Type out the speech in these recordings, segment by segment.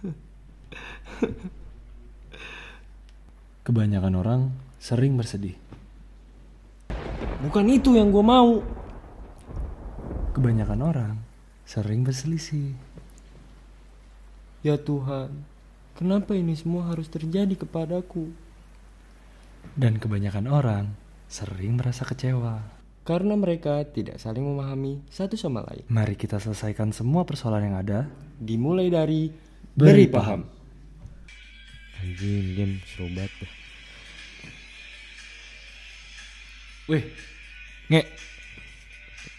Kebanyakan orang sering bersedih. Bukan itu yang gue mau. Kebanyakan orang sering berselisih. Ya Tuhan, kenapa ini semua harus terjadi kepadaku? Dan kebanyakan orang sering merasa kecewa. Karena mereka tidak saling memahami satu sama lain. Mari kita selesaikan semua persoalan yang ada. Dimulai dari Beri paham. Anjing, game sobat. Wih, nge.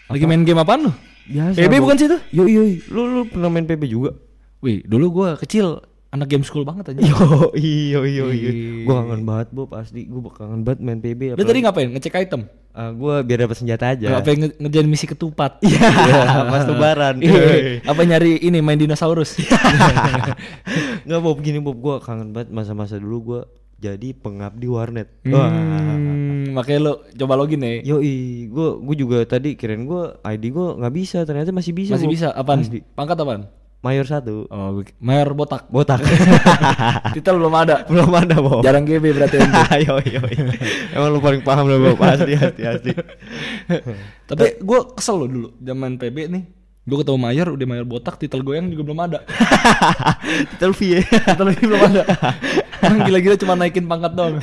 Lagi main game apaan lu? Biasa. PB bukan sih itu? Yo yo, lu lu pernah main PB juga? Wih, dulu gua kecil anak game school banget aja. Yo iyo iyo iyo. Gua kangen banget Bob asli. Gua kangen banget main PB. Lu tadi ngapain? Ngecek item? Ah, gua biar dapat senjata aja. Apa yang nge- ngerjain misi ketupat? Iya, pas lebaran. Iya. Apa nyari ini main dinosaurus? Nggak Bob gini Bob, gua kangen banget masa-masa dulu gua jadi pengabdi warnet. hmm, makanya lu coba login ya. Yoi, gua gua juga tadi kirain gua ID gua nggak bisa, ternyata masih bisa. Masih Bob. bisa apaan? Asli. Pangkat apaan? Mayor satu. Oh, mayor botak. Botak. Titel belum ada. Belum ada Bob. Jarang GB berarti yoi yoi. Emang lu paling paham lah Bob, asli asli asli. Tapi gue kesel loh dulu zaman PB nih. Gue ketemu mayor, udah mayor botak, titel goyang juga belum ada. Titel V ya. titel ini belum ada. Emang gila-gila cuma naikin pangkat doang.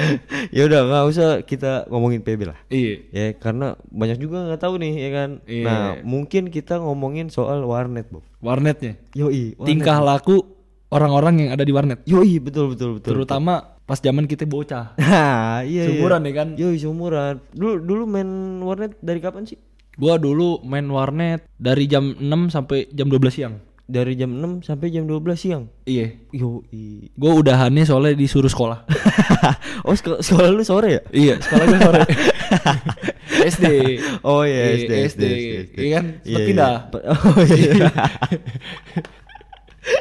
ya udah nggak usah kita ngomongin PB lah. iya. Ya karena banyak juga nggak tahu nih ya kan. Iya. Nah mungkin kita ngomongin soal warnet Bob. Warnetnya. Yoi. warnet. Tingkah laku orang-orang yang ada di warnet. Yoi betul betul betul. Terutama pas zaman kita bocah. Nah, iya, Seumuran iya. ya kan? Yoi, seumuran. Dulu dulu main warnet dari kapan sih? Gua dulu main warnet dari jam 6 sampai jam 12 siang. Dari jam 6 sampai jam 12 siang. Iya. Yoi. Gue udahannya soalnya disuruh sekolah. oh, sekolah, sekolah lu sore ya? iya, sekolah gue sore. SD. Oh iya, Iya, SD, SD. Iya kan? Iya, iya. Oh iya.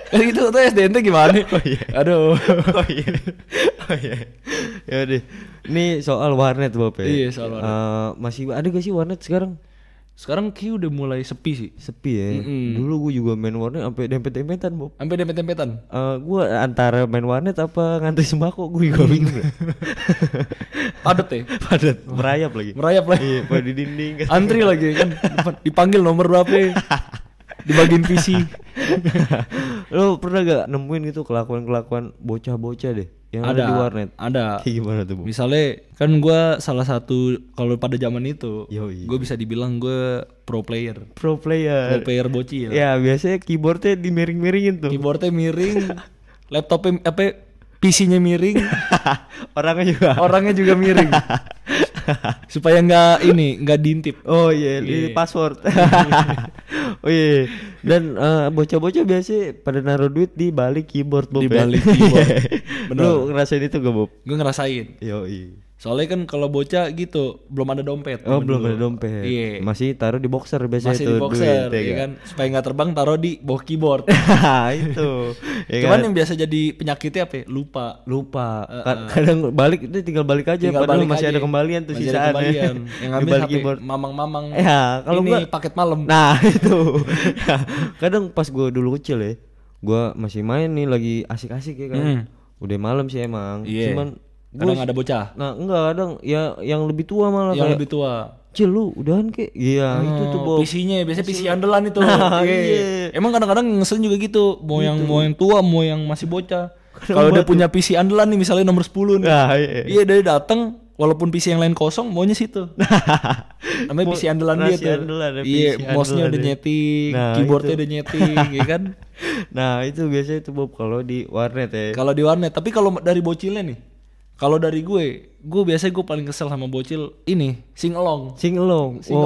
Kan itu tuh SD ente gimana? Oh, iya. Aduh. oh iya. Oh iya. Ya deh. Ini soal warnet Bob ya. Iya, soal warnet. Eh, masih ada gak sih warnet sekarang? Sekarang Ki udah mulai sepi sih. Sepi ya. Mm-mm. Dulu gue juga main warnet sampai dempet-dempetan Bob. Sampai dempet-dempetan. Eh gue antara main warnet apa ngantri sembako gue juga bingung. Padet ya. Padat, merayap lagi. Merayap lagi. Iya, pada di dinding. Antri lagi kan. Dipanggil nomor berapa? ya? Dibagiin PC. Lo pernah gak nemuin gitu kelakuan-kelakuan bocah-bocah deh yang ada, ada di warnet? Ada. Kayak gimana tuh, Bu? Misalnya kan gua salah satu kalau pada zaman itu, gue bisa dibilang gue pro player, Pro player. pro player bocil. Ya, biasanya keyboardnya dimiring-miringin tuh. Keyboardnya miring, laptopnya apa PC-nya miring, Orangnya juga. orangnya juga miring. Supaya nggak ini nggak diintip. Oh iya, di Iya. password. oh iya. Dan eh, bocah-bocah biasanya pada naruh duit di balik keyboard Bob. Di ya? balik keyboard. Bener. Lu ngerasain itu gak Bob? Gue ngerasain. Yo iya. Soalnya kan kalau bocah gitu belum ada dompet. Oh belum dulu. ada dompet. Iya. Masih taruh di boxer biasanya Masih tuh di boxer, duit, ya kan? kan? Supaya nggak terbang taruh di bawah keyboard. itu. Ya Cuman kan? yang biasa jadi penyakitnya apa? ya? Lupa. lupa. Ka- Kadang balik itu tinggal balik aja Tinggal padahal balik masih aja. ada kembalian tuh Masih ada sisaan kembalian. Yang ngambil balik HP keyboard. mamang-mamang. Ya, kalau ini gua- paket malam. Nah itu Kadang pas gue dulu kecil ya Gue masih main nih lagi asik-asik ya kan Hmm. Udah malam sih emang Iya. Cuman Kadang gua- ada bocah Nah enggak kadang ya yang lebih tua malah yang kayak lebih tua. Cil lu udahan kek Iya itu tuh Bob PC-nya biasanya PC andalan itu. Nah, Iya. iya. Emang kadang-kadang ngeselin juga gitu, mau yang mau yang tua, mau yang masih bocah. Kalau udah punya PC andalan nih misalnya nomor 10 nih. Nah iya Iya dari datang walaupun PC yang lain kosong maunya situ. Namanya PC andalan dia PC tuh. andalan ya, Iya, PC mouse-nya udah nyeting, Nah, keyboardnya itu. udah nyeting, ya kan? Nah itu biasanya tuh Bob kalau di warnet ya Kalau di warnet, tapi kalau dari bocilnya nih. Kalau dari gue, gue biasanya gue paling kesel sama bocil ini, sing along. Sing along Sing Oh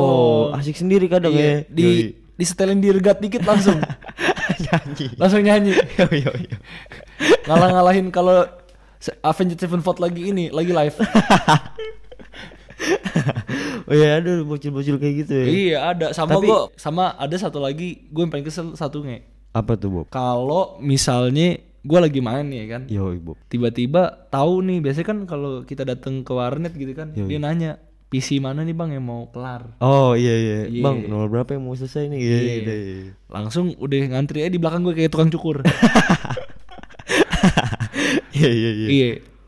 along. asik sendiri kadang Iya, ya di disetelin di regat dikit langsung. Nyanyi langsung nyanyi. Yo, yo, yo. Ngalah-ngalahin kalau Avenged Sevenfold lagi ini, lagi live. Oh iya aduh bocil-bocil kayak gitu ya iya, ada sama Tapi- gue sama ada satu lagi, gue yang paling kesel satu nge. Apa tuh Bob? Kalau misalnya gue lagi main nih ya kan. Yo Bob Tiba-tiba tahu nih, biasanya kan kalau kita datang ke warnet gitu kan, Yoi. dia nanya, PC mana nih bang yang mau kelar Oh iya iya. Iya. Bang, nomor berapa yang mau selesai nih? Iya. Iya. iya, iya. langsung udah ngantri aja di belakang gue kayak tukang cukur Iya iya iya.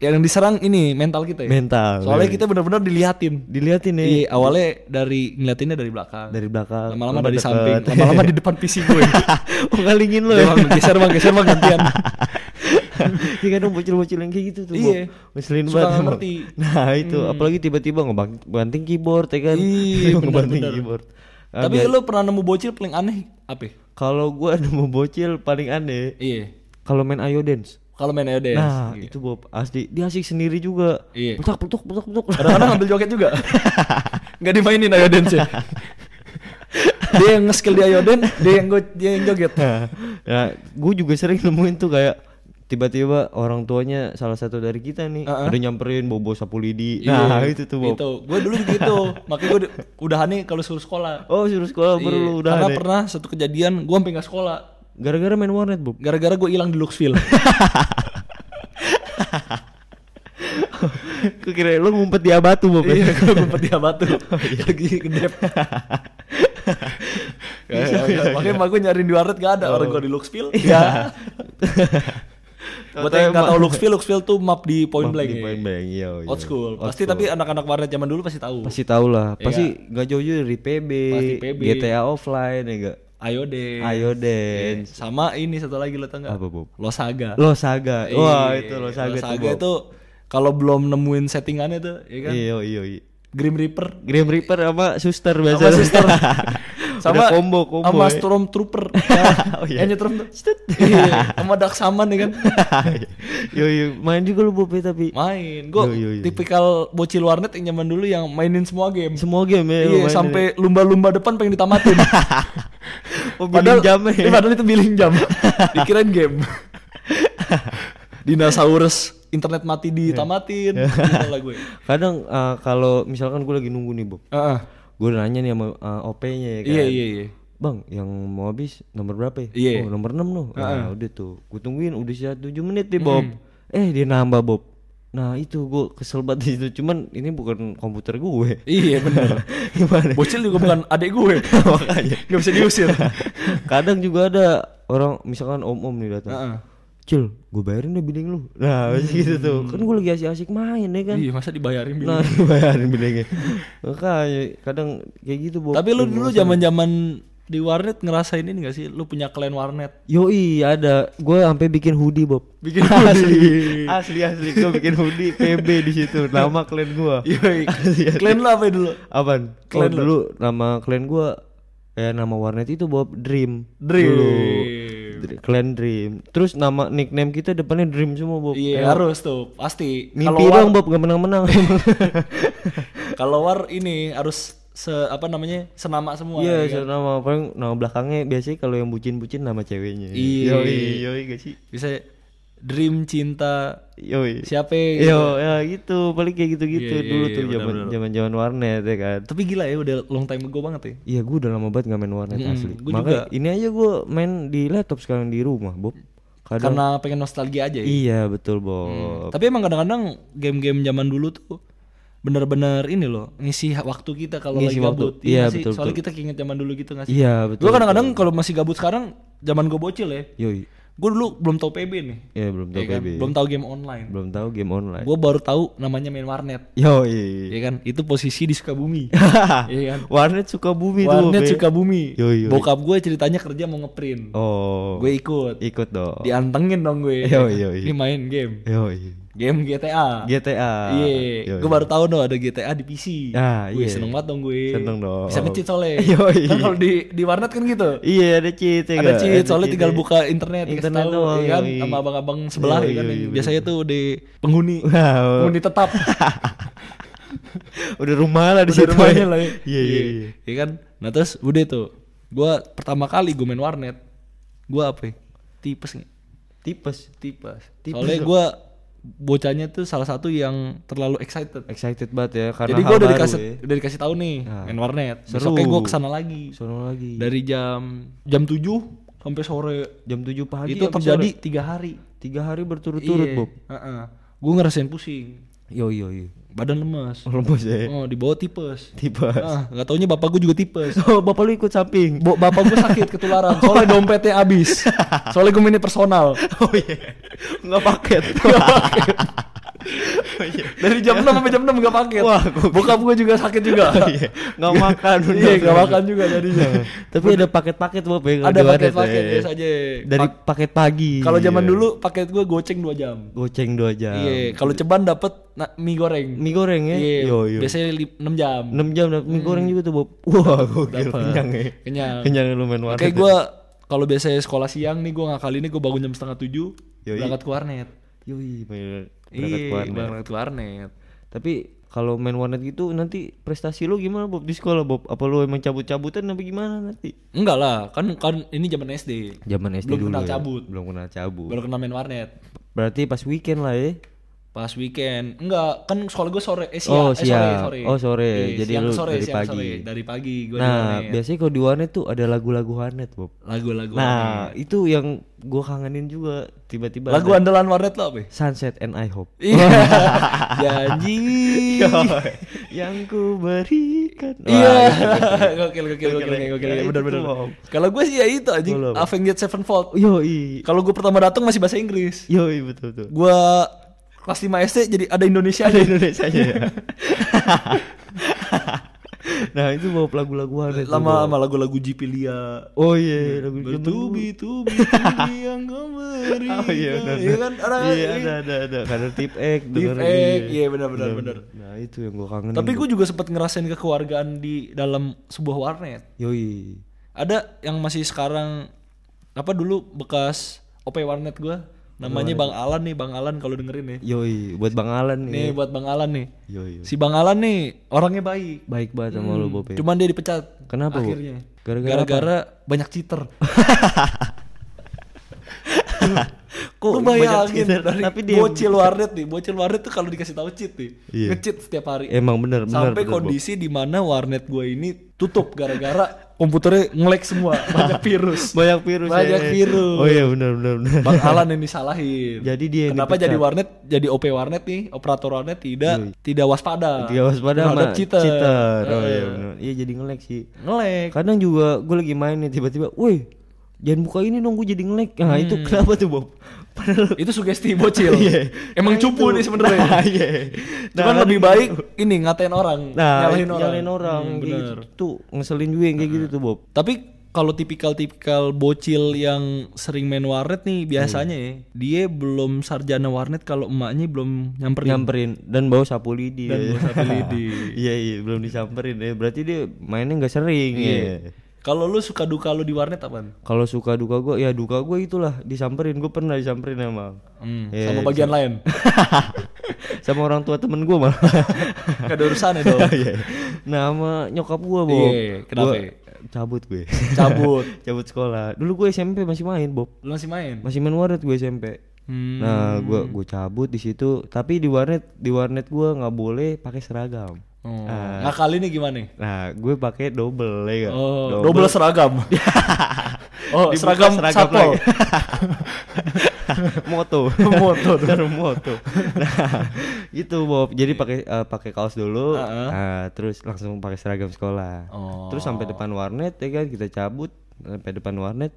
Yang diserang ini mental kita ya Mental. soalnya iya. kita benar-benar diliatin diliatin nih iya awalnya dari ngeliatinnya dari belakang dari belakang. lama-lama dari deket. samping lama-lama di depan PC gue oh ngalingin lo ya. bang, geser bang geser bang gantian Iya kadang bocil-bocil yang kayak gitu tuh. Iya. Ngeselin Suka banget. ngerti. Nah itu apalagi tiba-tiba ngebanting keyboard ya kan. Iya, ngebanting keyboard. Tapi lu pernah nemu bocil paling aneh apa ya? kalau gua nemu bocil paling aneh iya kalau main Ayo Dance. Kalau main Ayo Dance Nah, Iya. itu Bob asli dia asik sendiri juga. Iya. Petak petuk petak petuk. kadang-kadang ngambil joget juga nggak dimainin Ayo Dance ya dia yang nge-skill di Ayo Dance dia yang go- dia yang joget Nah, ya, gue juga sering nemuin tuh kayak tiba-tiba orang tuanya salah satu dari kita nih Uh-uh. ada nyamperin bobo sapu lidi. Nah, Iya, itu tuh Bob. itu gue dulu gitu makanya gue udah aneh kalau suruh sekolah Oh, suruh sekolah baru Iya, udah karena ada. pernah satu kejadian gue sampai nggak sekolah Gara-gara main warnet, Bob. gara-gara gue hilang di Luxville Gue kira lu ngumpet di abatu, Bob. iya gue ngumpet di batu lagi kedep makanya emak gue nyariin di warnet gak ada orang gue di Luxville ya Buat yang nggak tahu Luxville, Luxville tuh map di Point Map Blank. di. Point Blank, iya, iya. Old school. Old pasti school. tapi anak-anak warnet zaman dulu pasti tahu. Pasti tahu lah. Iya. Pasti nggak jauh-jauh dari PB, Pasti PB. GTA offline ya enggak? Ayo deh. Ayo dance. Sama ini satu lagi lo tau nggak? Apa, Bob? Losaga. Lo Saga. Wah, Iya, itu Lo Saga, tuh. Losaga Bob. itu kalau belum nemuin settingannya tuh, ya kan? Iya, iya, iya. Grim Reaper. Grim Reaper sama Suster biasa. Sama suster. Sama combo, combo sama ya. Stormtrooper. Oh, iya. Yang nyetrum. Iya, sama Daksaman ya kan? yo yo main juga lu Bob ya, tapi Main. Gue Yo, yo, yo. tipikal bocil warnet yang zaman dulu yang mainin semua game. semua game ya Iya, sampai lumba-lumba depan pengen ditamatin. ya. oh billing jamnya Iya, padahal itu billing jam. Dikirain game. Dinosaurus internet mati ditamatin. gitu lah gue. kadang eh, kalau misalkan gue lagi nunggu nih Bob Heeh. Gue nanya nih sama eh, OP-nya ya kan Iya, iya, iya. Bang, yang mau habis nomor berapa ya? Iya. Oh, nomor 6 loh. Nah, udah tuh. Gue tungguin udah sisa 7 menit nih, Bob. Eh, dia nambah, Bob. Nah, itu gue kesel banget di situ. Cuman ini bukan komputer gue. Iya bener Gimana? Bocil juga bukan adik gue Makanya. Gak bisa diusir Kadang juga ada orang misalkan om-om nih datang. Heeh. Cil, gue bayarin deh billing lu. Nah, masih gitu tuh. Kan gue lagi asik-asik main ya kan. Iya masa dibayarin billing Nah, bayarin billingnya. Makanya kadang kayak gitu, Bob. Tapi lu dulu zaman zaman di warnet ngerasain ini gak sih? Lu punya klan warnet Yoi ada, gue sampai bikin hoodie Bob. Bikin asli, asli asli gue bikin hoodie PB di situ. Nama klan gue. Iya Klan lu apa dulu? Apaan? Oh, Klan lu? dulu nama klan gue, eh nama warnet itu Bob Dream. Dream Dulu. Klan Dream. Terus nama nickname kita depannya Dream semua Bob. Iya harus tuh Pasti Mimpi Kalau war, dong Bob gak menang-menang. kalau war ini harus se apa namanya senama semua Iya, ya kan? so nama paling nama belakangnya biasanya kalau yang bucin-bucin nama ceweknya. Iya. Yoi gak sih? Bisa Dream cinta Yoi. siapa Yo, gitu. ya gitu, paling kayak gitu-gitu Iya, iya, dulu iya, tuh benar, zaman benar. zaman zaman warnet ya kan. Tapi gila ya udah long time ago banget ya. Iya, gue udah lama banget gak main warnet Mm-mm, asli. gua Makanya juga. ini aja gue main di laptop sekarang di rumah, Bob. Kadang Karena pengen nostalgia aja ya. iya betul, Bob. Tapi emang kadang-kadang game-game zaman dulu tuh bener-bener ini loh ngisi waktu kita kalau lagi waktu. gabut. Iya, nggak sih? betul, Soalnya betul. kita keinget zaman dulu gitu nggak sih? Iya, betul. Gue kadang-kadang kalau masih gabut sekarang zaman gue bocil ya. Yoi. Gue dulu belum tahu PB nih. Iya, belum tahu ya kan? PB. Belum tahu game online. Belum tahu game online. Gue baru tahu namanya main warnet. Yoi. Ya kan? Itu posisi di Sukabumi. Iya kan? warnet suka bumi tuh. Warnet. Sukabumi. Yoi. Bokap gue ceritanya kerja mau ngeprint. Oh. Gue ikut. ikut dong. Diantengin dong gue. Yoi, yoi. Ini main game. Yoi. Game GTA. GTA. Iya, gue baru tahu dong ada GTA di PC. Ah, iya. seneng banget dong gue. Seneng dong. Bisa nge-cheat soalnya. Yoi. Kan kalau di di warnet kan gitu. Iya, ada cheat ya ada cheat, soalnya tinggal cheat. buka internet, Internet doang, ya kan, sama abang-abang sebelah Yoi, ya kan. yoi. Biasanya tuh di penghuni, Wow. penghuni tetap. Udah rumah lah di situ. rumahnya lah ya. Iya, iya, iya. Iya kan? Nah terus udah tuh, gue pertama kali gue main warnet, gue apa ya? Tipes nih. Tipes. Tipes. Tipes Soalnya gue bocahnya tuh salah satu yang terlalu excited. Excited banget ya karena Jadi gue udah dikasih ya. udah dikasih tahu nih Nah. main warnet. Seru. Besoknya gue ke sana lagi. Sono lagi. Dari jam jam 7 sampai sore. jam 7 pagi itu terjadi sore. tiga hari. tiga hari berturut-turut, Iya. Bob. Gue ngerasain pusing. Yo yo yo. Badan lemas. Lemes ya. Oh, dibawa tipes. Tipe. Ah, taunya bapak gue juga tipes. Oh, bapak lu ikut samping. Bo bapak gue sakit ketularan soalnya dompetnya habis. Soalnya gue mini personal. Oh iya. Enggak paket. Oh iya. Dari jam 6 sampai jam 6 gak paket. Wah. Bokap gue juga sakit juga. Oh iya. Enggak makan. Iya, gak makan juga jadinya. Tapi ada paket-paket Bob ya. Ada paket-paket ya. biasa aja. Dari Pak- paket pagi. Kalau zaman Iya. dulu paket gue goceng 2 jam. goceng 2 jam. Iya, kalau ceban dapet mie goreng. Mie goreng ya. Iya, Yo yo. biasanya 6 jam. 6 jam dapat mie goreng juga tuh, Bob. Wah, gokil Dapet. kenyang ya. Kenyang. Kenyang lu main warnet. Kayak gue kalau biasanya sekolah siang nih gue ngakali ini gue bangun jam setengah tujuh Yoi. berangkat ke warnet. Yoi, berangkat Iya, ke warnet. berangkat ke warnet. Tapi kalau main warnet gitu nanti prestasi lu gimana Bob di sekolah Bob? Apa lu emang cabut-cabutan apa gimana nanti? Enggak lah, kan kan ini zaman SD. Zaman SD Belum dulu kenal ya. cabut. Belum kenal cabut. Baru kenal main warnet. Berarti pas weekend lah ya. Pas weekend. Enggak, kan sekolah gue sore, eh siang, Oh, eh, sore, sore. Oh, sore. Iya, Jadi siang lu sore, dari siang pagi. sore. Dari pagi gue di Nah, warnet. biasanya kalau di warnet tuh ada lagu-lagu warnet Bob. Lagu-lagu Nah, itu yang gua kangenin juga tiba-tiba Lagu ada andalan warnet lo apa? ya? Sunset and I Hope. Iya. Janji. yang ku berikan. Iya. Gokil, gokil, gokil, gokil, gokil. Ya, itu Bener, bener. tuh, Om. Kalau gue sih ya itu anjing. Avenged Sevenfold. Yoi. Kalau gue pertama datang masih bahasa Inggris. Yoi betul betul. Gue kelas 5 SD jadi ada Indonesia Ada aja. Indonesia ya. nah, itu bawa lagu-lagu Lama sama lagu-lagu Jipilia. Oh iya, lagu zaman dulu. Bertubi-tubi tubi yang kau. Oh iya, benar. Iya kan? Ada, iya, ada, ada, ada. Karena tip X, Tip X, iya, benar, benar, benar. Nah, itu yang gua kangen. Tapi gue juga sempat ngerasain kekeluargaan di dalam sebuah warnet. Yoi. Ada yang masih sekarang apa dulu bekas OP warnet gue namanya Bang Alan nih Bang Alan kalau dengerin nih Yoi, buat Bang Alan nih. nih buat Bang Alan nih Yoi. si Bang Alan nih orangnya baik Baik banget sama lu, Bob. ya. cuman dia dipecat Kenapa, akhirnya gara-gara banyak cheater Kok Lu bayangin dari Tapi dia- bocil warnet nih bocil warnet tuh kalau dikasih tahu cheat nih Iya. nge-cheat setiap hari Emang bener, bener. sampai bener, kondisi di mana warnet gue ini tutup gara-gara komputernya nge-lag semua banyak virus banyak virus Banyak ya. virus. oh iya benar benar benar Bang Alan yang disalahin. Jadi dia Kenapa dipecat. jadi warnet, jadi OP warnet nih, operator warnet tidak tidak waspada. dia waspada sama cheater. cheater. oh Eh, iya benar iya jadi nge-lag sih Nge-lag. kadang juga gue lagi main nih tiba-tiba woi jangan buka ini dong gue jadi nge-lag nah itu kenapa tuh Bob padahal Itu sugesti bocil. Iya. Emang Nah, cupu itu. nih sebenarnya. Nah, iya. Cuman Nah, lebih baik ini ngatain orang, nah nyalahin orang. nyalain orang Hmm, kayak gitu tuh ngeselin juga yang kayak gitu tuh Bob Tapi kalau tipikal-tipikal bocil yang sering main warnet nih biasanya ya, dia belum sarjana warnet kalau emaknya belum nyamperin. nyamperin dan bawa sapu lidi Dan ya. bawa sapu lidi. iya iya belum disamperin ya berarti dia mainnya nggak sering Iya. ya Kalau lu suka duka lu di warnet apaan? kalau suka duka gue ya duka gue itulah disamperin gue pernah disamperin emang Hmm, Iya, sama bagian lain. sama orang tua temen gue malah Gak ada urusannya dong. Iya. nah sama nyokap gue Bob Iya, kenapa? Gua cabut gue Cabut. cabut sekolah dulu gue SMP masih main Bob Lu masih main? masih main warnet gue SMP Hmm. nah gue gue cabut di situ tapi di warnet di warnet gue nggak boleh pakai seragam Oh. Nah kali ini gimana? nah gue pakai double ya kan? Oh, double, seragam. oh, Dibuka seragam, seragam satpol. moto Moto. Taruh moto nah gitu Bob jadi pakai eh, pakai kaos dulu Heeh. nah, terus langsung pakai seragam sekolah Oh. terus sampai depan warnet ya kan kita cabut sampai depan warnet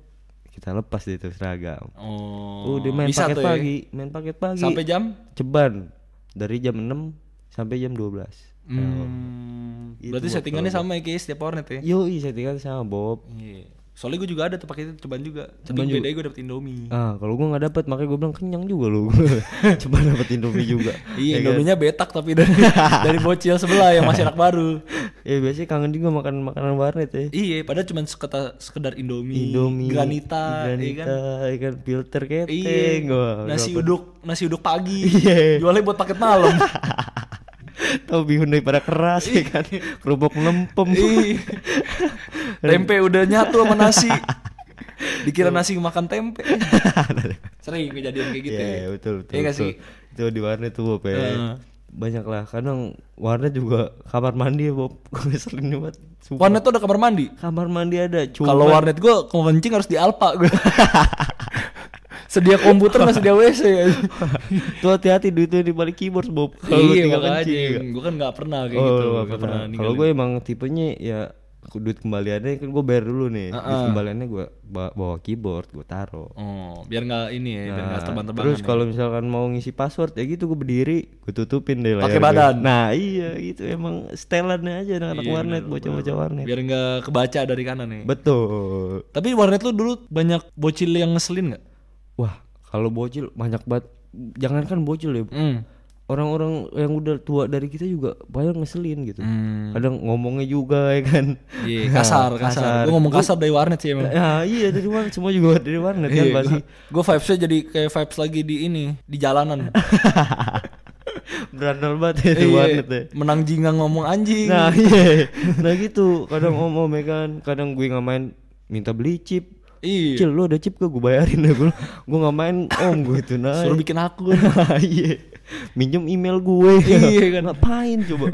kita lepas deh tuh seragam Oh. udah main bisa paket ya? pagi main paket pagi Sampai jam? ceban dari jam 6 sampai jam 12 Hmm. Berarti settingannya sama ya kayak setiap warnet ya? Yoi saya tinggal sama Bob Iya. Soalnya gue juga ada tuh pakai ceban juga. Ceban Tapi juga. gue dapet Indomie. Ah, kalau gua nggak dapet makanya gue bilang kenyang juga lu. Coba dapet Indomie juga. Iya, Ya kan? Indominya betak tapi dari dari bocil sebelah yang masih anak baru. Ya biasanya kangen juga makan makanan warnet ya. Iya, padahal cuma sekedar, sekedar Indomie, Indomie, granita, iya kan? granita, ikan filter Iya, keteng, wah, nasi uduk, nasi uduk pagi, Iya. jualnya buat paket malam. Tahu bihun daripada keras ya kan, kerupuk lempem. Ih. tempe udah nyatu sama nasi. Dikira nasi makan tempe. Sering kejadian kayak gitu. Iya, ya. iya, betul betul. Iya nggak betul. Itu di warnet tuh Bob ya. Heeh. Banyak lah, kadang warnet juga kamar mandi ya Bob. Gue banget. Sumpah. Warnet tuh ada kamar mandi. Kamar mandi ada, cuma Kalau warnet gue kencing harus di Alpa gue. sedia komputer nggak sedia WC ya. Tuh hati-hati duitnya di balik keyboard Bob. Kalau iya tinggal kencing. gue kan nggak pernah kayak Oh, gitu nggak pernah. pernah Kalau gue emang tipenya ya duit kembaliannya kan gue bayar dulu nih. Duit kembaliannya gue bawa keyboard, gue taruh. oh biar nggak ini ya biar nggak Nah, terbang-terbang terus kalau misalkan mau ngisi password ya gitu gue berdiri, gue tutupin deh Pakai gue. badan. Nah iya gitu emang setelannya aja anak-anak warnet, bocah-bocah warnet. biar nggak kebaca dari kanan nih Betul. tapi warnet lu dulu banyak bocil yang ngeselin nggak Wah kalau bocil banyak banget. Jangankan bocil ya. hmm. Orang-orang yang udah tua dari kita juga banyak ngeselin gitu. Hmm. Kadang ngomongnya juga ya kan. Iya, kasar, kasar. Kasar. Gue ngomong kasar dari warnet sih emang. Ya iya dari warnet semua juga dari warnet kan pasti. Gue vibesnya jadi kayak vibes lagi di ini di jalanan. Berandal banget ya di Iya, warnet ya. Menang jingang ngomong anjing. Nah iya, nah gitu. Kadang om om ya kan, kadang gue nggak main minta beli chip. Iya. Cil lu ada chip ke gue bayarin ya gue. Gue nggak main om gue itu nah. Suruh bikin akun. Nah, iya. Minjem email gue. Iya kan. Ngapain coba?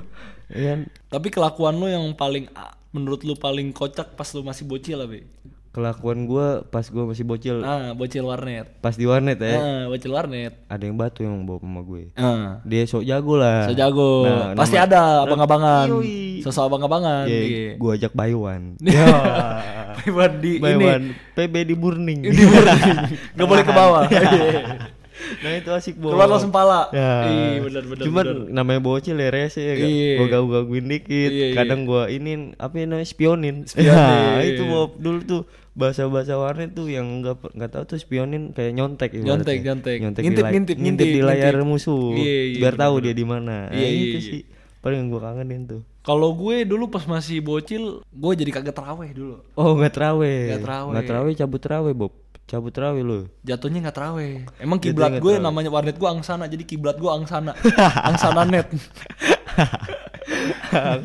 Ya kan? Tapi kelakuan lu yang paling menurut lu paling kocak pas lu masih bocil lah, Be. Kelakuan gue pas gue masih bocil, Ah, bocil warnet. pas di warnet ya, Ah, bocil warnet. ada yang batu yang bawa sama gue. Ah. Dia sok jago lah. So jago. Nah, Pasti nama- ada abang-abangan. Yoi. Sosok abang-abangan. Iya, Iya. gue ajak Baywan. Buat di ini. Baywan, PB di Burning. Di Burning. Nggak boleh ke bawah. nah itu asik banget. Keluar langsung pala. Ya. Iya, benar benar. Cuman benar. namanya bocil ya rese ya kan. Iya. Gua ganggu-gangguin dikit. Iya, iya. Kadang gua ini apa ya namanya spionin. Spionin. Nah, itu Bob dulu tuh bahasa-bahasa warnet tuh yang enggak nggak tahu tuh spionin kayak nyontek ibaratnya. Nyontek, nyontek. Nyontek Ngintip, di, lay- ngintip, ngintip di ngintip, layar ngintip. musuh. Iya, iya, biar tahu benar-benar. dia di mana. Nah, Iya, iya, itu iya. sih paling yang gua kangenin tuh. Kalau gue dulu pas masih bocil, gue jadi kagak teraweh dulu. Oh, nggak terawih. Nggak terawih. Nggak terawih cabut terawih, Bob. Cabut terawih lu. Jatuhnya nggak teraweh. Emang kiblat nggak gue terawih. namanya warnet gue angsana, jadi kiblat gue angsana. angsana net.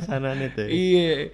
Sana nih tuh. iya.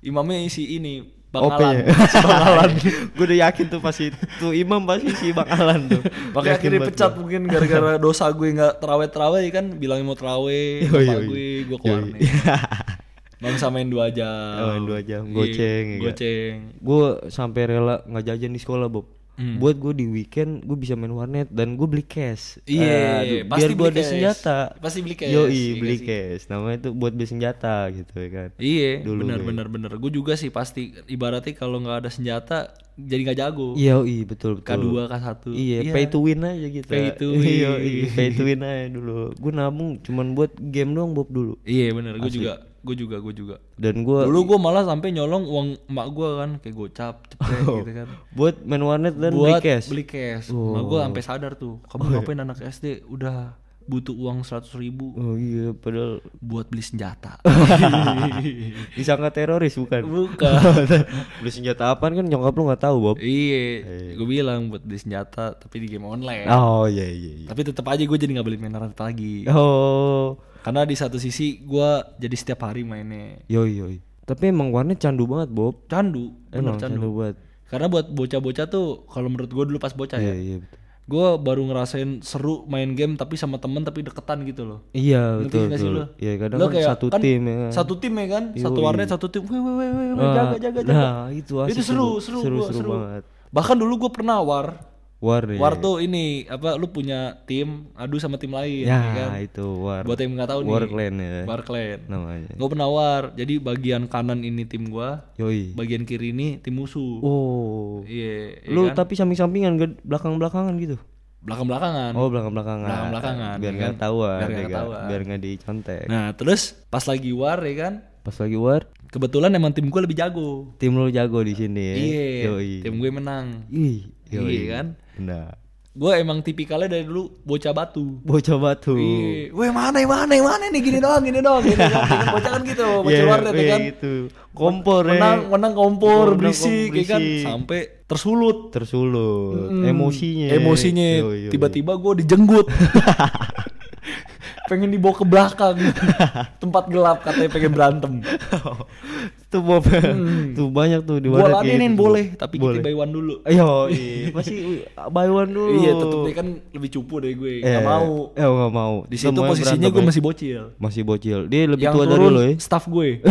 Imamnya isi ini Bang OP Alan. ya? Si Bang Alan. gue udah yakin tuh pasti tuh imam pasti si Bang Alan tuh. Makanya akhirnya pecat gua. mungkin gara-gara dosa gue nggak teraweh-teraweh kan bilangin mau teraweh bapak yoi. gue gue ke Yoi. warnet bang samain dua jam Oh, main dua jam. Iya, Goceng, ya kan? goceng Gue sampai rela nggak jajan di sekolah Bob. Hmm. Buat gue di weekend gue bisa main warnet dan gue beli cash. Iya, Aduh, pasti biar gue beli ada cash. senjata. Pasti beli cash, Yoi, iya beli sih? cash. Namanya tuh buat beli senjata gitu ya kan. Iya, Dulu benar benar benar. Gue juga sih pasti ibaratnya kalau nggak ada senjata jadi nggak jago. Iya, iya betul betul. K2, K1. Iya, pay to win aja gitu. Pay to Iya, win. iya, pay to win aja dulu. Gue nabung cuman buat game doang Bob dulu. Iya benar, gue juga, gue juga, gue juga. Dan gue Dulu gue malah sampai nyolong uang emak gue kan, kayak gocap, cepet gitu kan. buat main warnet dan Buat beli cash. beli cash. Emak gue sampai sadar tuh, kamu ngapain anak SD udah butuh uang seratus ribu Oh iya, padahal buat beli senjata. disangka teroris bukan? Bukan. beli senjata apaan kan nyokap lu nggak tahu Bob. iya, gue bilang buat beli senjata tapi di game online. Oh iya iya iya. Tapi tetap aja gue jadi nggak beli main warnet lagi. Oh, Karena di satu sisi gue jadi setiap hari mainnya yoi yoi. Tapi emang warnet candu banget Bob. candu, bener Emang candu. candu banget. Karena buat bocah-bocah tuh kalau menurut gue dulu pas bocah Iya ya, iya betul. gue baru ngerasain seru main game tapi sama temen tapi deketan gitu loh. Iya Ngerti betul betul. lo? Iya kadang Lo kan kayak- satu kan tim ya kan. Satu tim ya kan, satu Yoi. warnet satu tim. Wih wih wih wih, wih, Ah, jaga jaga jaga. Nah, itu asik Itu seru, Bob. seru, seru, gua, seru seru. banget. Bahkan dulu gue pernah war. War ya. War tuh ini apa lu punya tim adu sama tim lain Ya, ya kan. itu war. Buat yang nggak tahu nih. War clan ya. War clan. namanya. Gue pernah war. Jadi bagian kanan ini tim gua, Yoi. bagian kiri ini tim musuh. Oh. Iya, iya Lu kan? tapi samping-sampingan belakang-belakangan gitu. belakang-belakangan. Oh, belakang-belakangan. Belakang-belakangan, Biar ya nggak kan? ketahuan, Biar nggak ya kan? ketahuan. Biar nggak dicontek. Nah, terus pas lagi war ya kan, Pas lagi war, kebetulan emang tim gue lebih jago. tim lu jago di sini ya. Iya, tim gue menang. Ih, yoi. Iya kan? Benar. Gue emang tipikalnya dari dulu bocah batu. Bocah batu. Iya, weh mana mana mana nih gini doang gini doang gini doang. Bocah kan gitu, bocah Iya, warnet ya iya, kan. gitu. Kompor ya. menang menang kompor Menang berisik, kompor ya kan sampai tersulut. Tersulut. Mm. Emosinya. Emosinya tiba-tiba gue dijenggut. pengen dibawa ke belakang tempat gelap katanya pengen berantem tuh Bob. tuh banyak tuh di kayak ladenin gitu, boleh tapi boleh. kita buy one dulu Ayo, iya. Pasti buy one dulu. iya tetep dia kan lebih cupu dari gue Eh, mau Eh, nggak mau. di situ Semuanya posisinya gue masih bocil masih bocil. Dia lebih yang tua dari lo ya. staff gue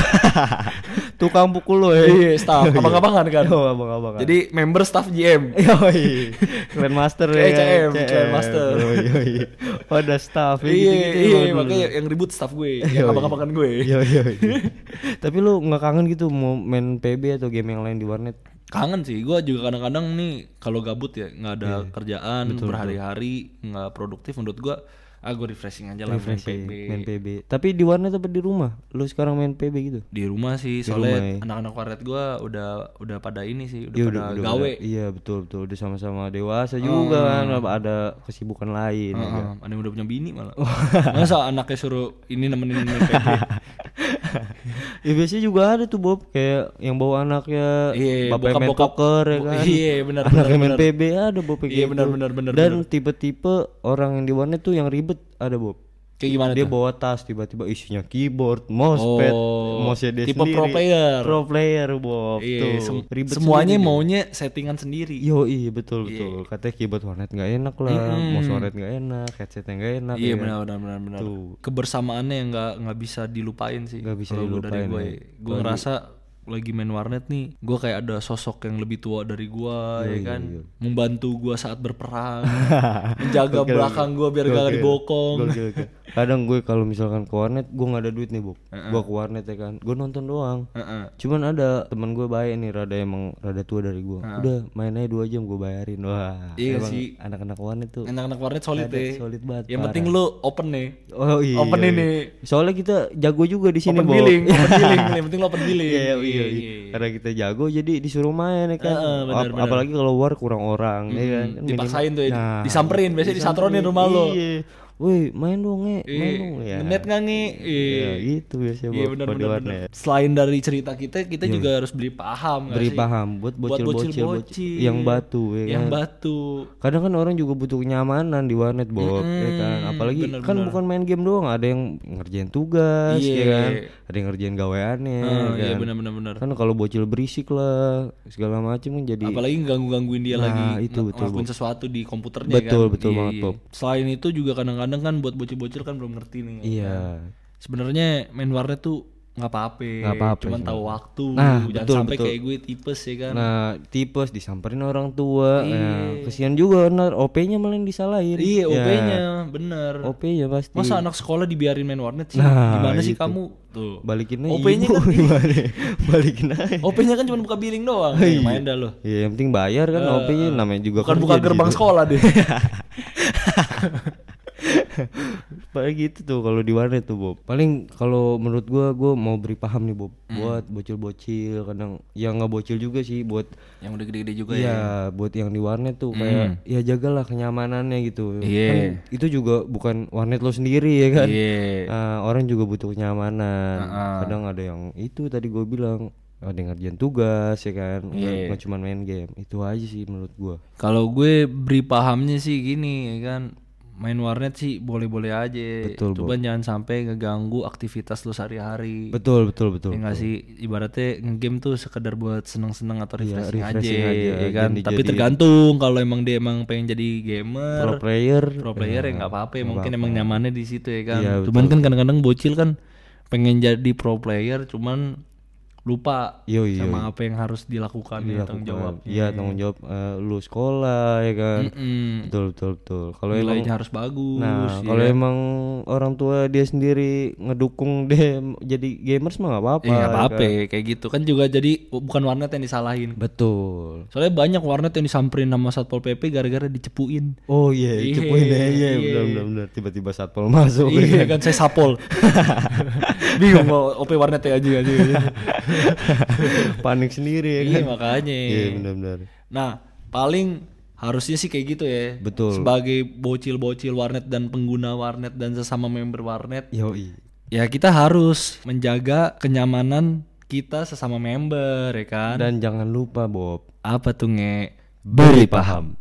tukang pukul lo ya. Iya, staff. Abang-abangan kan. Oh, abang-abang. Jadi member staff GM. Yoi, Clan Master ya. Kayak kan? CM, Clan Master. Yoi, yoi. Oh, ada staff ya, Iya, iya, ya, makanya yang ribut staff gue, yang abang-abangan gue. Yoi, yoi. Tapi lu nggak kangen gitu mau main PB atau game yang lain di warnet? Kangen sih, gue juga kadang-kadang nih kalau gabut ya nggak ada Iya. kerjaan berhari-hari nggak produktif menurut gue, ah gue refreshing aja lah main PB. Main PB. Tapi di warnet apa di rumah? Lu sekarang main PB gitu? Di rumah sih, rumah soalnya ya. anak-anak warnet gue udah udah pada ini sih, udah Iya, pada gawe. udah- iya betul betul udah sama-sama dewasa juga kan ada kesibukan lain ya kan? Heeh, ada yang udah punya bini malah. Masa anaknya suruh ini nemenin main PB? ya biasanya juga ada tuh Bob kayak yang bawa anaknya Iya, bapak main poker ya kan iya, benar, anak benar, yang main benar. PB ada Bob Iya, gitu. benar, benar, benar, dan tipe-tipe orang yang di warnet tuh yang ribet ada Bob Kayak gimana dia tuh? bawa tas tiba-tiba isinya keyboard mousepad Oh, mousenya dia tipe sendiri pro player. pro player Bob Iya, tuh sem- ribet semuanya sendiri dia. maunya settingan sendiri. Yo iya betul Iya. betul katanya keyboard warnet nggak enak lah mouse warnet nggak enak headsetnya nggak enak Iya ya benar benar benar benar. Tuh. Kebersamaannya yang nggak nggak bisa dilupain sih. Nggak bisa dilupain, gue. ya. Gue ngerasa lagi main warnet nih, gue kayak ada sosok yang lebih tua dari gue, ya kan, membantu gue saat berperang, menjaga belakang gue biar gak dibokong. Kadang gue kalau misalkan ke warnet, gue nggak ada duit nih bu. Gue ke warnet ya kan, gue nonton doang. Heeh. Cuman ada teman gue baik nih, rada emang rada tua dari gue. Udah main aja dua jam gue bayarin. Wah, Iya sih. Anak-anak warnet tuh. Anak-anak warnet solid deh. solid banget, Yang parah. penting lu open nih. Oh iya. Open iya. ini. Soalnya kita jago juga di sini Open billing, open billing. Yang penting lu open billing. Iya, iya, iya. Karena kita jago jadi disuruh main ya kan. Heeh, benar, Ap- benar. Apalagi kalau war kurang orang ya kan. Kan Dipaksain tuh ya, Nah, disamperin, biasanya disatronin rumah lo. Iya. Woi, main dong, nge. Main dong ya. Net nggak nih? Iya, gitu biasanya Iya benar. warnet. benar. Selain dari cerita kita, kita juga harus beli paham sih? paham buat bocil-bocil bocil-bocil. yang batu ya Yang kan. batu. Kadang kan orang juga butuh kenyamanan di warnet, Bob, ya kan. Apalagi kan bukan main game doang, ada yang ngerjain tugas, Iya. ya kan. Ada yang ngerjain gaweannya, Ah, ya Iya kan. benar benar benar. Kan kalau bocil berisik lah, segala macem kan jadi Apalagi ganggu-gangguin dia Nah, lagi itu betul, ngelakuin sesuatu di komputernya Betul, kan. betul Iya, banget, iya. Bob. Selain itu juga kadang-kadang kan buat bocil-bocil kan belum ngerti nih. Iya. Sebenarnya main warnet tuh nggak apa-apa. Nggak apa-apa Cuman sih. tahu waktu. Nah, Jangan betul, sampai betul. kayak gue tipes ya kan. Nah, tipes disamperin orang tua. Nah, kesian juga benar OP-nya malah yang disalahin. iya, Ya, OP-nya bener. OP-nya pasti. Masa anak sekolah dibiarin main warnet sih? Nah, Gimana sih itu. kamu? Tuh. balikin aja OP-nya kan balikin aja. OP-nya kan cuma buka billing doang. Ya, main dah lo. Ya, yang penting bayar kan OP-nya namanya juga Bukan buka gerbang sekolah deh. Paling gitu tuh kalau di warnet tuh Bob. Paling kalau menurut gua gua mau beri paham nih Bob Hmm. buat bocil-bocil kadang yang nggak bocil juga sih buat Yang udah gede-gede juga ya. Iya, buat yang di warnet tuh kayak ya jagalah kenyamanannya gitu. Iya. Kan itu juga bukan warnet lo sendiri ya kan. Iya. Ah, orang juga butuh kenyamanan. Kadang ada yang itu tadi gue bilang ada yang ngerjain tugas ya kan. Iya. nggak cuma main game. Itu aja sih menurut gua. Kalau gue beri pahamnya sih gini ya kan main warnet sih boleh-boleh aja. Betul, Cuman jangan sampai ngeganggu aktivitas lu sehari-hari. Betul, betul, betul. Ya sih ibaratnya ngegame tuh sekedar buat seneng-seneng atau refreshing, Iya, refreshing aja, aja, ya kan. Tapi tergantung kalau emang dia emang pengen jadi gamer, Pro player. pro player ya nggak apa-apa. Mungkin emang nyamannya di situ ya kan. Iya, cuman kan kadang-kadang bocil kan pengen jadi pro player, cuman lupa Yo, yo, sama apa yang harus dilakukan, ya, tanggung jawab. Iya, tanggung jawab eh, lu sekolah ya kan. Mm-mm. Betul, betul, betul. Kalau emang harus bagus. Nah, ya kalau emang orang tua dia sendiri ngedukung dia jadi gamers mah nggak apa-apa. Eh, nggak ya apa-apa kan? kayak gitu kan juga jadi bukan warnet yang disalahin. Betul. Soalnya banyak warnet yang disamperin sama satpol pp gara-gara dicepuin. Oh iya, Iya, cepuin deh, iya, iya. benar benar benar. Tiba-tiba satpol masuk. Iya kan saya sapol. Bingung mau OP warnet ya aja aja. Panik sendiri ya Iya kan. makanya. Iya, benar benar. Nah, paling harusnya sih kayak gitu ya. Betul. Sebagai bocil-bocil warnet dan pengguna warnet dan sesama member warnet, Yoi. ya kita harus menjaga kenyamanan kita sesama member ya kan. Dan jangan lupa Bob, Apa tuh nge? beri paham.